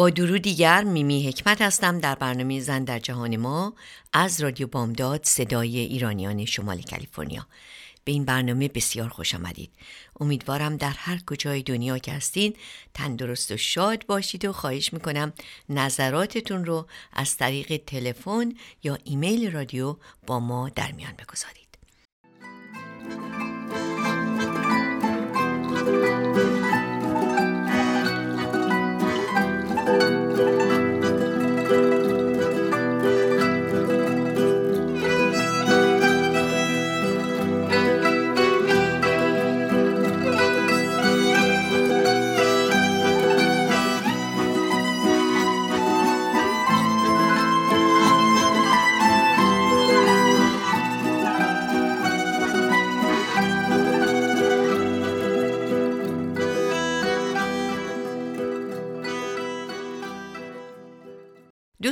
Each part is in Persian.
با درو دیگر میمی حکمت هستم در برنامه زن در جهان ما از رادیو بامداد صدای ایرانیان شمال کالیفرنیا. به این برنامه بسیار خوش آمدید. امیدوارم در هر کجای دنیا که هستین تندرست و شاد باشید و خواهش می‌کنم نظراتتون رو از طریق تلفن یا ایمیل رادیو با ما در میان بگذارید.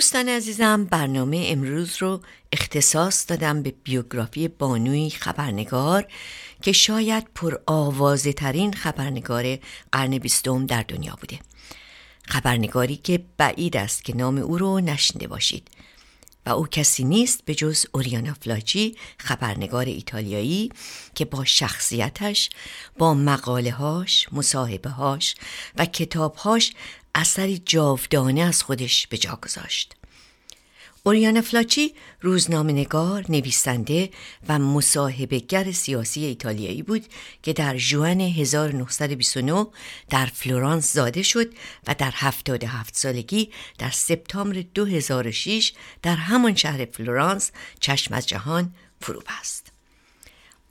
دوستان عزیزم برنامه امروز رو اختصاص دادم به بیوگرافی بانوی خبرنگار که شاید پر آوازه ترین خبرنگار قرن بیستم در دنیا بوده خبرنگاری که بعید است که نام او رو نشنده باشید و او کسی نیست به جز اوریانا فلاچی خبرنگار ایتالیایی که با شخصیتش با مقاله هاش، مصاحبه هاش و کتابهاش اثری جاودانه از خودش به جا گذاشت. اوریانا فالاچی روزنامه نگار، نویسنده و مصاحبهگر سیاسی ایتالیایی بود که در ژوئن 1929 در فلورانس زاده شد و در 77 سالگی در سپتامبر 2006 در همان شهر فلورانس چشم از جهان فرو بست.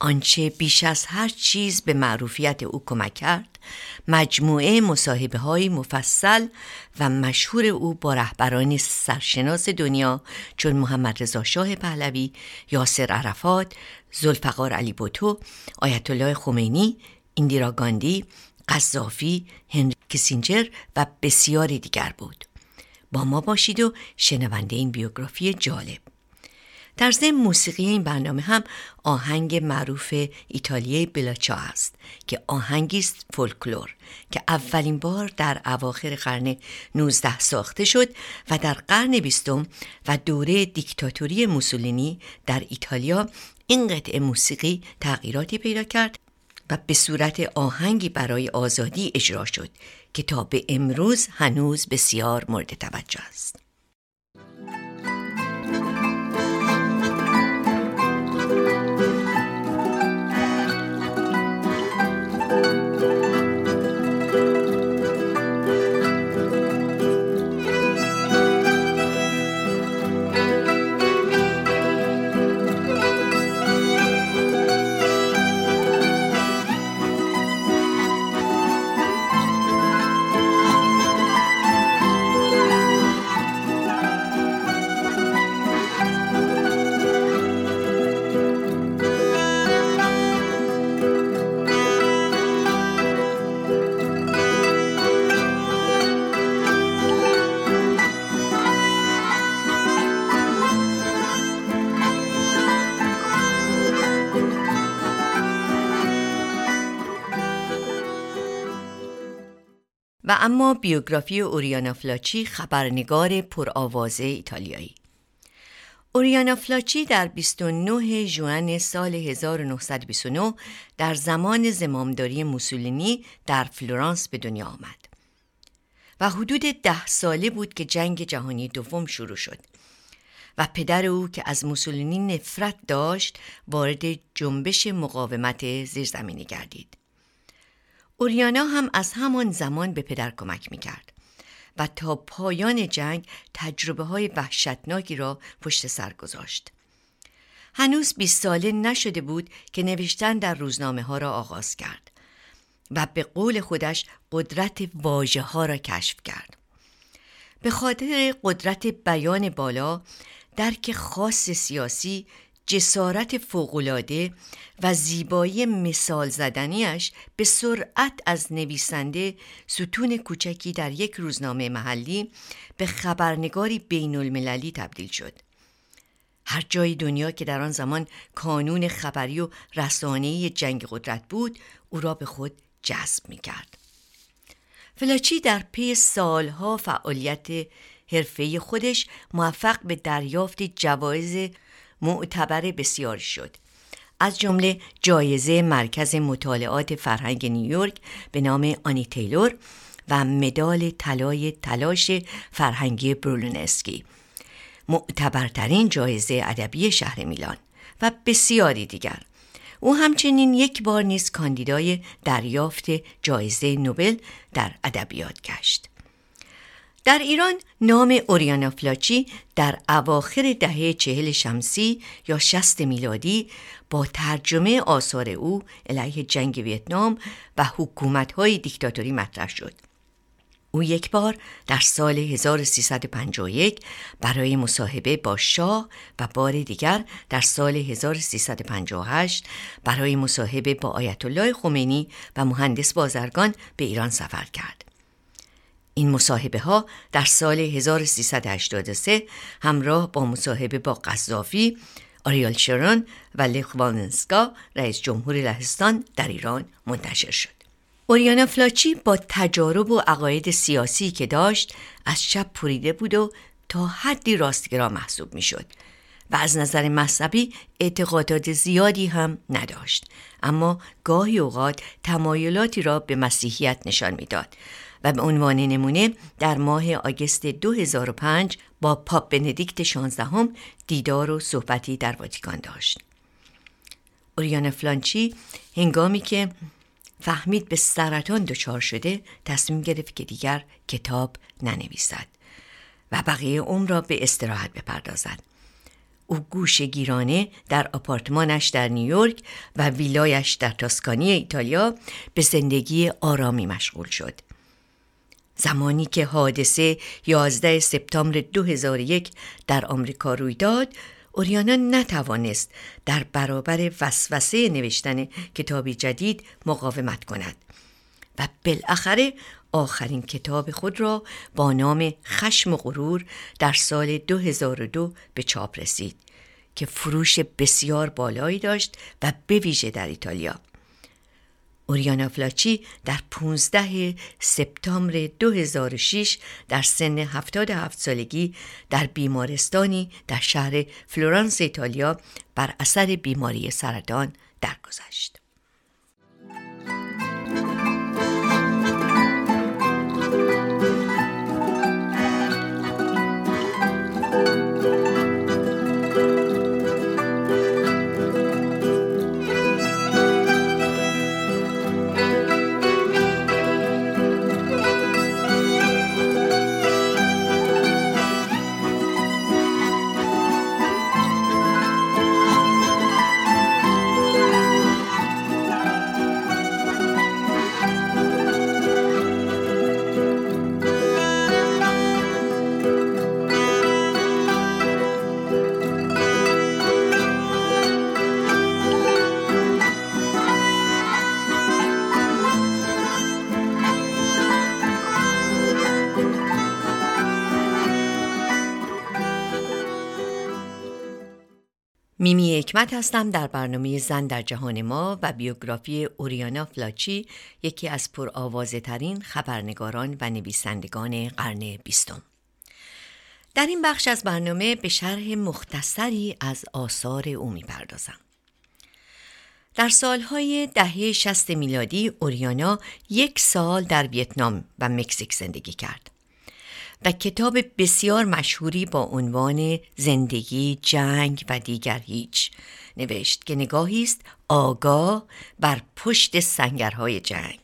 آنچه بیش از هر چیز به معروفیت او کمک کرد مجموعه مصاحبه های مفصل و مشهور او با رهبران سرشناس دنیا چون محمد رضا شاه پهلوی، یاسر عرفات، زلفقار علی بوتو، آیت الله خمینی، ایندیرا گاندی، قذافی، هنری کسینجر و بسیاری دیگر بود. با ما باشید و شنونده این بیوگرافی جالب. در ضمن موسیقی این برنامه هم آهنگ معروف ایتالیای بلاچا است که آهنگی است فولکلور که اولین بار در اواخر قرن 19 ساخته شد و در قرن بیستم و دوره دیکتاتوری موسولینی در ایتالیا این قطعه موسیقی تغییراتی پیدا کرد و به صورت آهنگی برای آزادی اجرا شد که تا به امروز هنوز بسیار مورد توجه است. و اما بیوگرافی اوریانا فلاچی خبرنگار پرآوازه ایتالیایی. اوریانا فلاچی در 29 جوان سال 1929 در زمان زمامداری موسولینی در فلورانس به دنیا آمد و حدود ده ساله بود که جنگ جهانی دوم شروع شد و پدر او که از موسولینی نفرت داشت وارد جنبش مقاومت زیرزمینی گردید. اوریانا هم از همان زمان به پدر کمک می‌کرد و تا پایان جنگ تجربه های وحشتناکی را پشت سر گذاشت. هنوز 20 ساله نشده بود که نوشتن در روزنامه ها را آغاز کرد و به قول خودش قدرت واژه ها را کشف کرد. به خاطر قدرت بیان بالا درک خاص سیاسی جسارت فوقالعاده و زیبایی مثال زدنیش به سرعت از نویسنده ستون کوچکی در یک روزنامه محلی به خبرنگاری بین المللی تبدیل شد. هر جای دنیا که در آن زمان کانون خبری و رسانه‌ای جنگ قدرت بود او را به خود جذب می کرد. فلاچی در پی سالها فعالیت حرفه خودش موفق به دریافت جوایز معتبر بسیاری شد. از جمله جایزه مرکز مطالعات فرهنگ نیویورک به نام آنی تیلور و مدال طلای تلاش فرهنگی برولونسکی. معتبرترین جایزه ادبی شهر میلان و بسیاری دیگر. او همچنین یک بار نیز کاندیدای دریافت جایزه نوبل در ادبیات گشت. در ایران نام اوریانا فلاچی در اواخر دهه چهل شمسی یا شست میلادی با ترجمه آثار او علیه جنگ ویتنام و حکومت‌های دیکتاتوری مطرح شد. او یک بار در سال 1351 برای مصاحبه با شاه و بار دیگر در سال 1358 برای مصاحبه با آیت الله خمینی و مهندس بازرگان به ایران سفر کرد. این مصاحبه ها در سال 1383 همراه با مصاحبه با قذافی، آریال شرون و لخوانسکا رئیس جمهور لهستان در ایران منتشر شد. اوریانا فلاچی با تجارب و عقاید سیاسی که داشت از شب پریده بود و تا حدی راستگرا محسوب می شد و از نظر مذهبی اعتقادات زیادی هم نداشت اما گاهی اوقات تمایلاتی را به مسیحیت نشان می‌داد و به عنوان نمونه در ماه آگست 2005 با پاپ بندیکت 16 دیدار و صحبتی در واتیکان داشت. اوریان فلانچی هنگامی که فهمید به سرطان دچار شده تصمیم گرفت که دیگر کتاب ننویسد و بقیه عمر را به استراحت بپردازد. او گوش گیرانه در آپارتمانش در نیویورک و ویلایش در تاسکانی ایتالیا به زندگی آرامی مشغول شد. زمانی که حادثه 11 سپتامبر 2001 در آمریکا روی داد اوریانا نتوانست در برابر وسوسه نوشتن کتابی جدید مقاومت کند و بالاخره آخرین کتاب خود را با نام خشم و غرور در سال 2002 به چاپ رسید که فروش بسیار بالایی داشت و به ویژه در ایتالیا. اوریانا فلاچی در 15 سپتامبر 2006 در سن 77 سالگی در بیمارستانی در شهر فلورانس ایتالیا بر اثر بیماری سرطان درگذشت. حکمت هستم در برنامه زن در جهان ما و بیوگرافی اوریانا فلاچی یکی از پرآوازه ترین خبرنگاران و نویسندگان قرن بیستم. در این بخش از برنامه به شرح مختصری از آثار او می‌پردازم. در سالهای دهه شست میلادی اوریانا یک سال در ویتنام و مکزیک زندگی کرد و کتاب بسیار مشهوری با عنوان زندگی، جنگ و دیگر هیچ. نوشت که نگاهی است آگاه بر پشت سنگرهای جنگ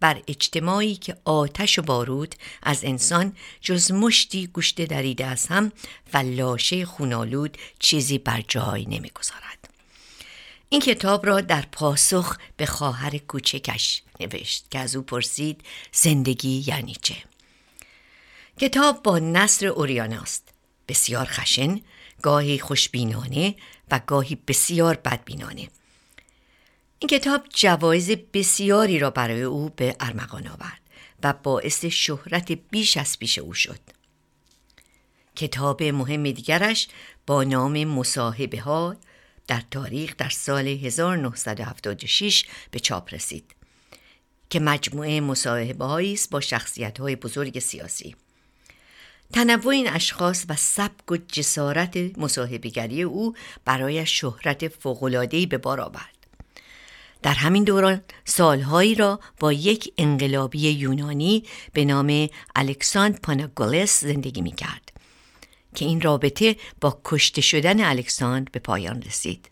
بر اجتماعی که آتش و بارود از انسان جز مشتی گوشت دریده از هم و لاشه خونالود چیزی بر جای نمی‌گذارد. این کتاب را در پاسخ به خواهر کوچکش نوشت که از او پرسید زندگی یعنی چه؟ کتاب با نصر اوریاناست. بسیار خشن گاهی خوشبینانه و گاهی بسیار بدبینانه. این کتاب جوایز بسیاری را برای او به ارمغان آورد و باعث شهرت بیش از پیش او شد. کتاب مهم دیگرش با نام مصاحبه ها در تاریخ در سال 1976 به چاپ رسید که مجموعه مصاحبه است با شخصیت های بزرگ سیاسی. تنوع این اشخاص و سبک و جسارت مصاحبهگری او برای شهرت فوق‌العاده‌ای به بار آورد در همین دوران سالهایی را با یک انقلابی یونانی به نام الکساندر پاناگولس زندگی می کرد که این رابطه با کشته شدن الکساندر به پایان رسید.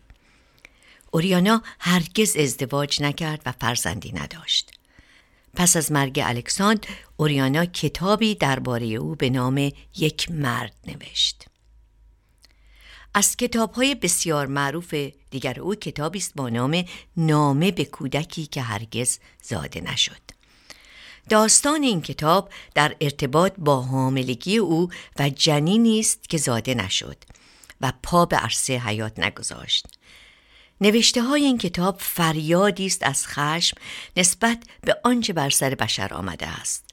اوریانا هرگز ازدواج نکرد و فرزندی نداشت. پس از مرگ الکساندر اوریانا کتابی درباره او به نام یک مرد نوشت. از کتاب های بسیار معروف دیگر او کتابی است با نام نامه به کودکی که هرگز زاده نشد. داستان این کتاب در ارتباط با حاملگی او و جنینی است که زاده نشد و پا به عرصه حیات نگذاشت. نوشته های این کتاب فریادی است از خشم نسبت به آنچه بر سر بشر آمده است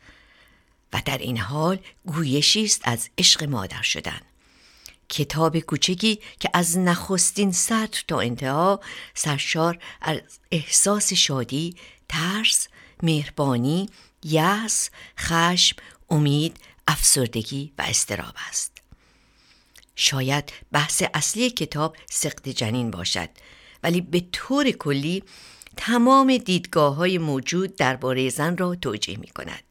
و در این حال گویشی است از عشق مادر شدن. کتاب کوچکی که از نخستین سطر تا انتها سرشار از احساس شادی، ترس، مهربانی، یأس، خشم، امید، افسردگی و استراب است. شاید بحث اصلی کتاب سقط جنین باشد ولی به طور کلی تمام دیدگاه های موجود درباره زن را توجیه می کند.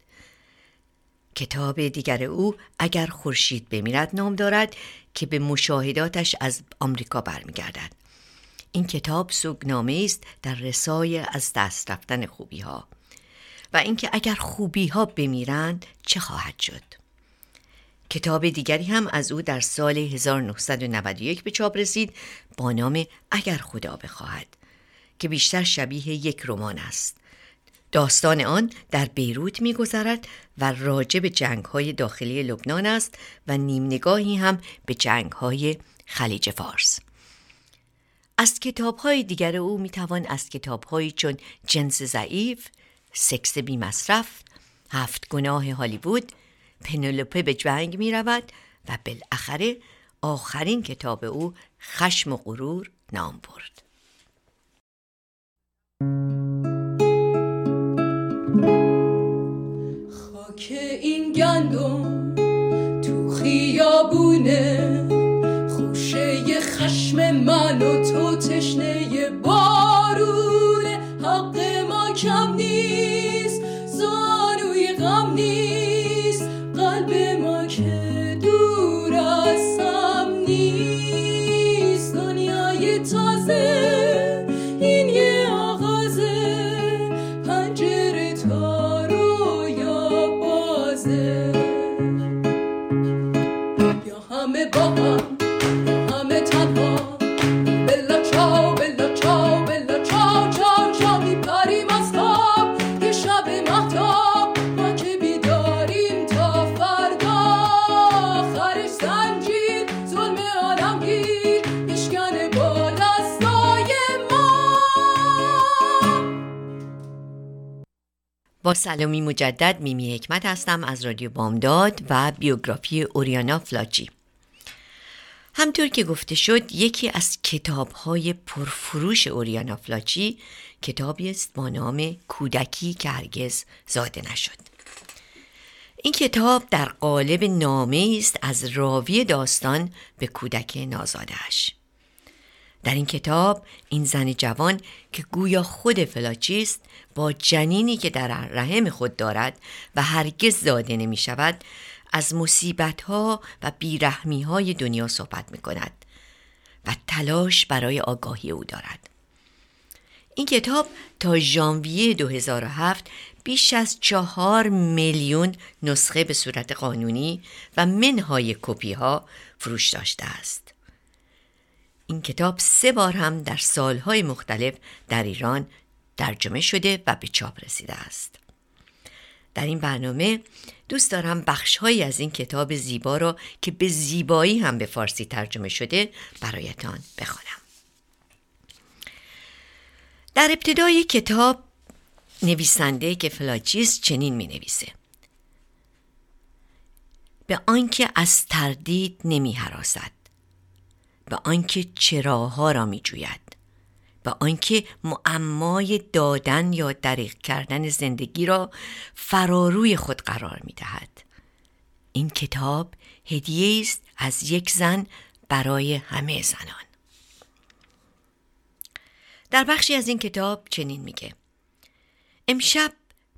کتاب دیگر او اگر خورشید بمیرد نام دارد که به مشاهداتش از آمریکا برمیگردد. این کتاب سوگنامه است در رسای از دست رفتن خوبی ها و اینکه اگر خوبی ها بمیرند چه خواهد شد؟ کتاب دیگری هم از او در سال 1991 به چاپ رسید با نام اگر خدا بخواهد که بیشتر شبیه یک رمان است داستان آن در بیروت میگذرد و راجع به جنگ های داخلی لبنان است و نیم نگاهی هم به جنگ های خلیج فارس. از کتاب های دیگر او می توان از کتاب چون جنس ضعیف، سکس بی مصرف، هفت گناه هالیوود، پنلوپه به جنگ می رود و بالاخره آخرین کتاب او خشم و غرور نام برد. که این گندم تو خیابونه با سلامی مجدد میمی حکمت هستم از رادیو بامداد و بیوگرافی اوریانا فلاجی. همطور که گفته شد یکی از کتاب های پرفروش اوریانا فلاچی کتابی است با نام کودکی که هرگز زاده نشد. این کتاب در قالب نامه است از راوی داستان به کودک نازادش در این کتاب این زن جوان که گویا خود فلاچی است با جنینی که در رحم خود دارد و هرگز زاده نمی شود از مصیبت ها و بیرحمی های دنیا صحبت می کند و تلاش برای آگاهی او دارد این کتاب تا ژانویه 2007 بیش از چهار میلیون نسخه به صورت قانونی و منهای کپی ها فروش داشته است. این کتاب سه بار هم در سالهای مختلف در ایران ترجمه شده و به چاپ رسیده است. در این برنامه دوست دارم بخشهایی از این کتاب زیبا را که به زیبایی هم به فارسی ترجمه شده برایتان بخوانم. در ابتدای کتاب نویسنده که فلاچیس چنین می نویسه به آنکه از تردید نمی حراسد به آنکه چراها را می جوید به آنکه معمای دادن یا دریغ کردن زندگی را فراروی خود قرار می دهد این کتاب هدیه است از یک زن برای همه زنان. در بخشی از این کتاب چنین میگه. امشب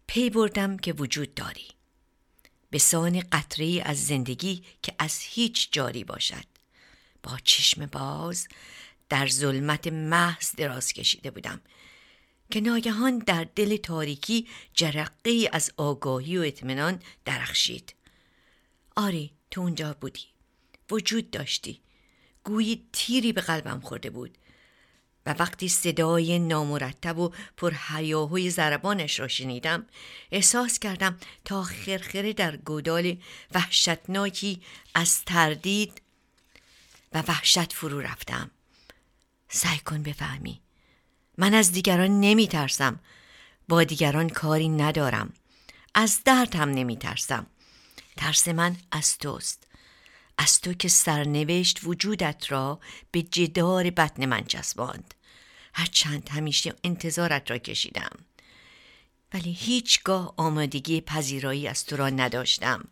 پی بردم که وجود داری. به سان قطره از زندگی که از هیچ جاری باشد. با چشم باز در ظلمت محض دراز کشیده بودم. که ناگهان در دل تاریکی جرقه از آگاهی و اطمینان درخشید. آری تو اونجا بودی. وجود داشتی. گویی تیری به قلبم خورده بود. و وقتی صدای نامرتب و پر هیاهوی زربانش را شنیدم احساس کردم تا خرخره در گودال وحشتناکی از تردید و وحشت فرو رفتم. سعی کن بفهمی. من از دیگران نمی ترسم با دیگران کاری ندارم. از درد هم نمی ترسم ترس من از توست. از تو که سرنوشت وجودت را به جدار بطن من چسباند. هرچند همیشه انتظارت را کشیدم. ولی هیچگاه آمادگی پذیرایی از تو را نداشتم.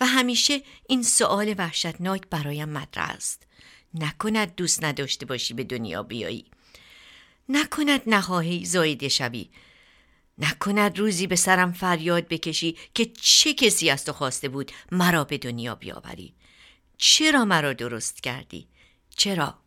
و همیشه این سؤال وحشتناک برایم مطرح است نکند دوست نداشته باشی به دنیا بیایی نکند نخواهی زایده شوی نکند روزی به سرم فریاد بکشی که چه کسی از تو خواسته بود مرا به دنیا بیاوری چرا مرا درست کردی؟ چرا؟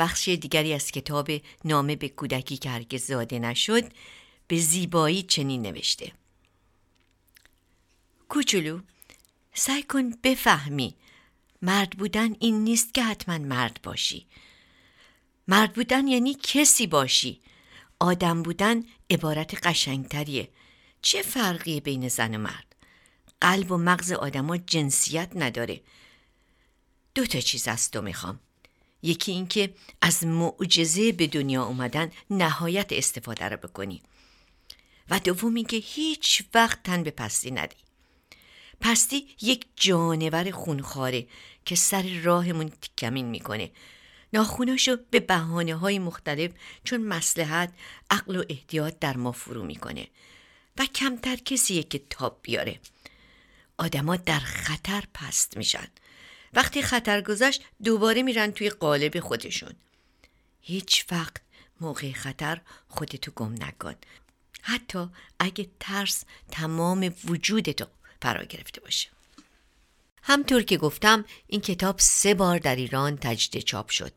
بخش دیگری از کتاب نامه به کودکی که هرگز زاده نشد به زیبایی چنین نوشته. کوچولو سعی کن بفهمی مرد بودن این نیست که حتما مرد باشی. مرد بودن یعنی کسی باشی. آدم بودن عبارت قشنگتریه. چه فرقی بین زن و مرد؟ قلب و مغز آدما جنسیت نداره. دو تا چیز از تو می‌خوام. یکی اینکه از معجزه به دنیا اومدن نهایت استفاده رو بکنی. و دوم اینکه هیچ وقت تن به پستی ندی. پستی یک جانور خونخواره که سر راهمون تکمین می‌کنه. ناخوناشو به بحانه های مختلف چون مسلحت عقل و احتیاط در ما فرو می‌کنه و کمتر کسیه که تاب بیاره. آدما در خطر پست میشن. وقتی خطر گذشت دوباره میرن توی قالب خودشون. هیچ وقت موقع خطر خودتو گم نکن. حتی اگه ترس تمام وجودتو فرا گرفته باشه. همطور که گفتم این کتاب سه بار در ایران تجدید چاپ شد.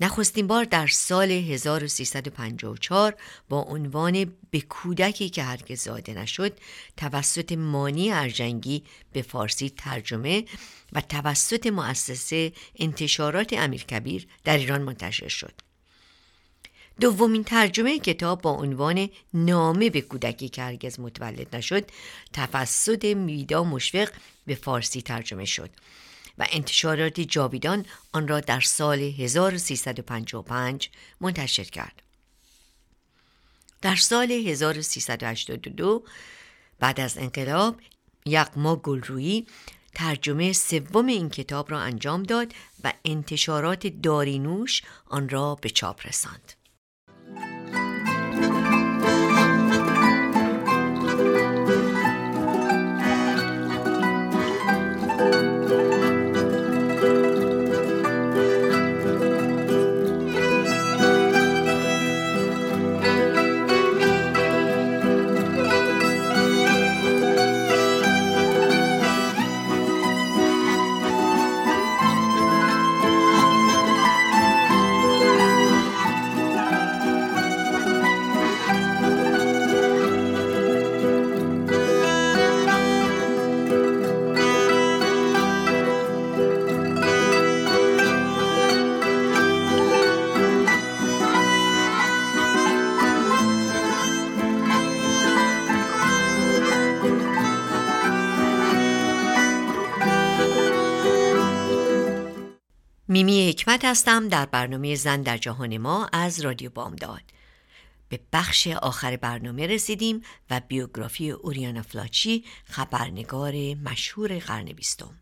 نخستین بار در سال 1354 با عنوان به کودکی که هرگز زاده نشد توسط مانی ارجنگی به فارسی ترجمه و توسط مؤسسه انتشارات امیرکبیر در ایران منتشر شد. دومین ترجمه کتاب با عنوان نامه به کودکی که هرگز متولد نشد توسط میدا مشفق به فارسی ترجمه شد و انتشارات جاویدان آن را در سال 1355 منتشر کرد. در سال 1382 بعد از انقلاب یقما گلرویی ترجمه سوم این کتاب را انجام داد و انتشارات دارینوش آن را به چاپ رساند. میمی حکمت هستم در برنامه زن در جهان ما از رادیو بامداد. به بخش آخر برنامه رسیدیم و بیوگرافی اوریانا فلاچی خبرنگار مشهور قرن بیستم.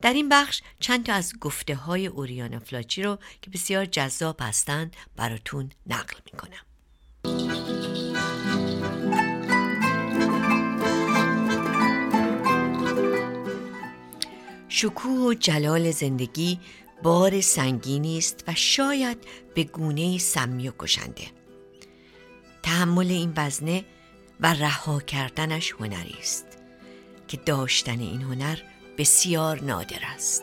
در این بخش چند تا از گفته های اوریانا فلاچی رو که بسیار جذاب هستند براتون نقل می‌کنم. شکوه و جلال زندگی بار سنگینی است و شاید به گونه سمی و کشنده. تحمل این وزنه و رها کردنش هنری است که داشتن این هنر بسیار نادر است.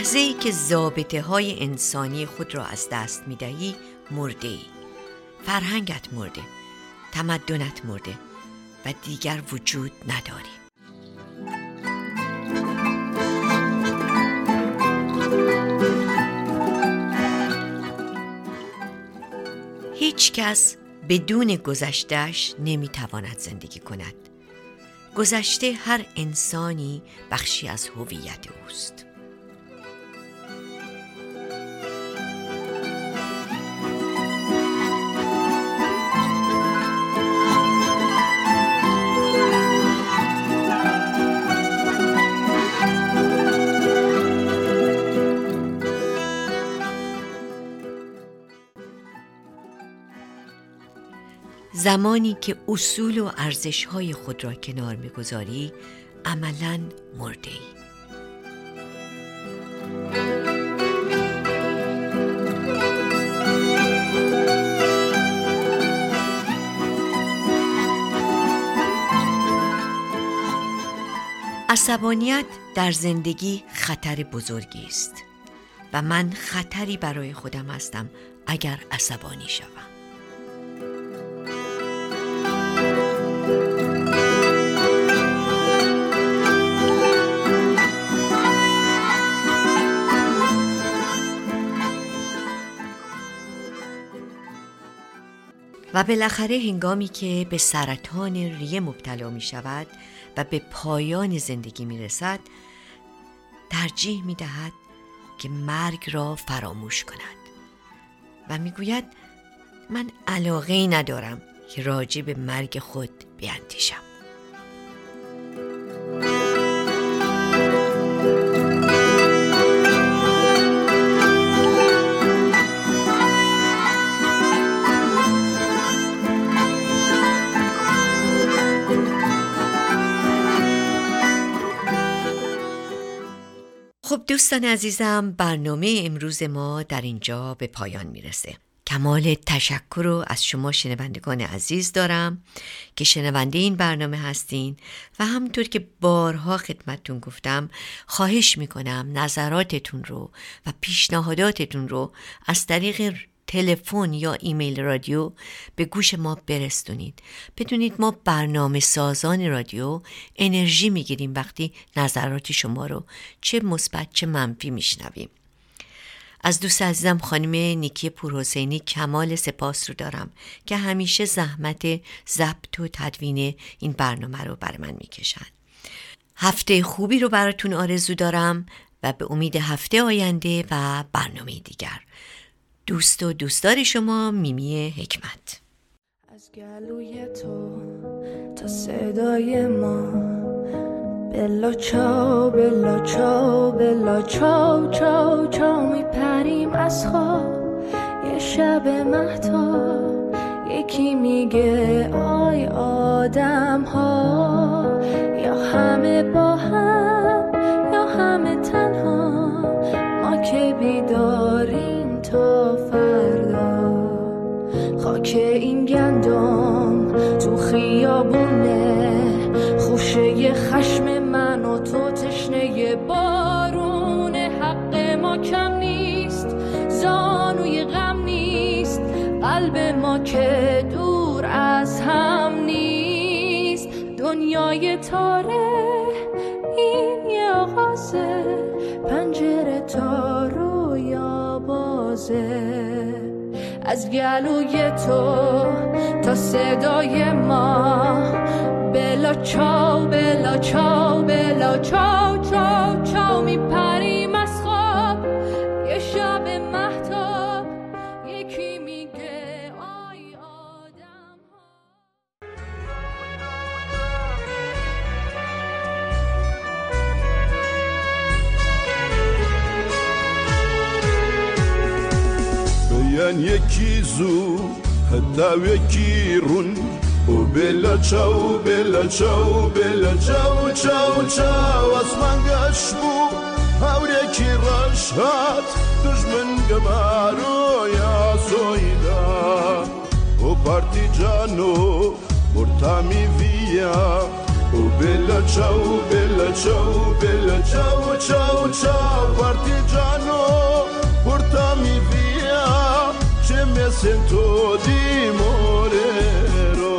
لحظه ای که زابطه های انسانی خود را از دست می دهی مرده ای فرهنگت مرده تمدنت مرده و دیگر وجود نداری. هیچ کس بدون گذشتهش نمی‌تواند زندگی کند. گذشته هر انسانی بخشی از هویت اوست. زمانی که اصول و ارزشهای خود را کنار می‌گذاری عملا مرده ای. عصبانیت در زندگی خطر بزرگی است و من خطری برای خودم هستم اگر عصبانی شوم و بالاخره هنگامی که به سرطان ریه مبتلا می شود و به پایان زندگی می رسد ترجیح می دهد که مرگ را فراموش کند. و می گوید من علاقه ندارم که راجع به مرگ خود بیاندیشم. دوستان عزیزم برنامه امروز ما در اینجا به پایان می‌رسه. کمال تشکر رو از شما شنوندگان عزیز دارم که شنونده این برنامه هستین و همونطور که بارها خدمتتون گفتم خواهش می‌کنم نظراتتون رو و پیشنهاداتتون رو از طریق تلفن یا ایمیل رادیو به گوش ما برستونید. بدونید ما برنامه سازان رادیو انرژی می‌گیریم وقتی نظرات شما رو چه مثبت چه منفی میشنویم. از دوست عزیزم خانم نیکی پورحسینی کمال سپاس رو دارم که همیشه زحمت ضبط و تدوین این برنامه رو بر من می‌کشن هفته خوبی رو براتون آرزو دارم و به امید هفته آینده و برنامه دیگر. دوست و دوستدار شما میمی حکمت. از گلوی تو تا صدای ما بلا چاو بلا چاو بلا چاو چاو چاو میپریم از خواب. یه شب مهتا یکی میگه آی آدم ها خیابونه. خوشه خشم من و تو تشنه بارون حق ما کم نیست زانوی غم نیست. قلب ما که دور از هم نیست. دنیای تاره این یه آغازه. پنجره تا از گلوی تو تا صدای ما. بلا چاو بلا چاو بلا چاو چاو چاو میپریم گەنیەکی زوو هەتاوێکی ڕون و بێ لە چاو بێ لە چاو بێ لە چاو چاو چاوەسمان گەش بوو هەورێکی ڕەش هات. دژمن گەمارۆیا سۆیدا و پارتیجان و بورتامی ڤیا. و بێ لە چاو بێ لە چاو بێ لە چاو چاو چاو. پارتیجان sento di morero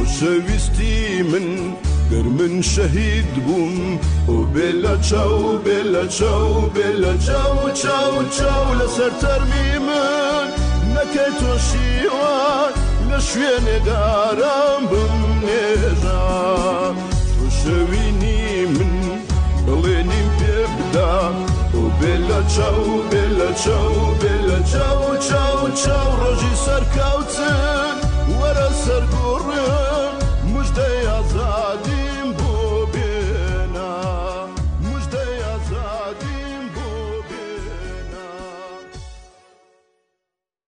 وسويستي ستيمن غير من شهيد بوم۔ بلا چاو بلا چاو بلا چاو چاو چاو لەسەر تەرمی من. نەکەی تۆ شیوان لە شوێنێدارم بم نێژا. تۆ شەوینی من بڵێنیم پێ بدا. و بلا چاو بلا چاو بلا چاو چاو چاو ڕۆژی سەرکەوتە.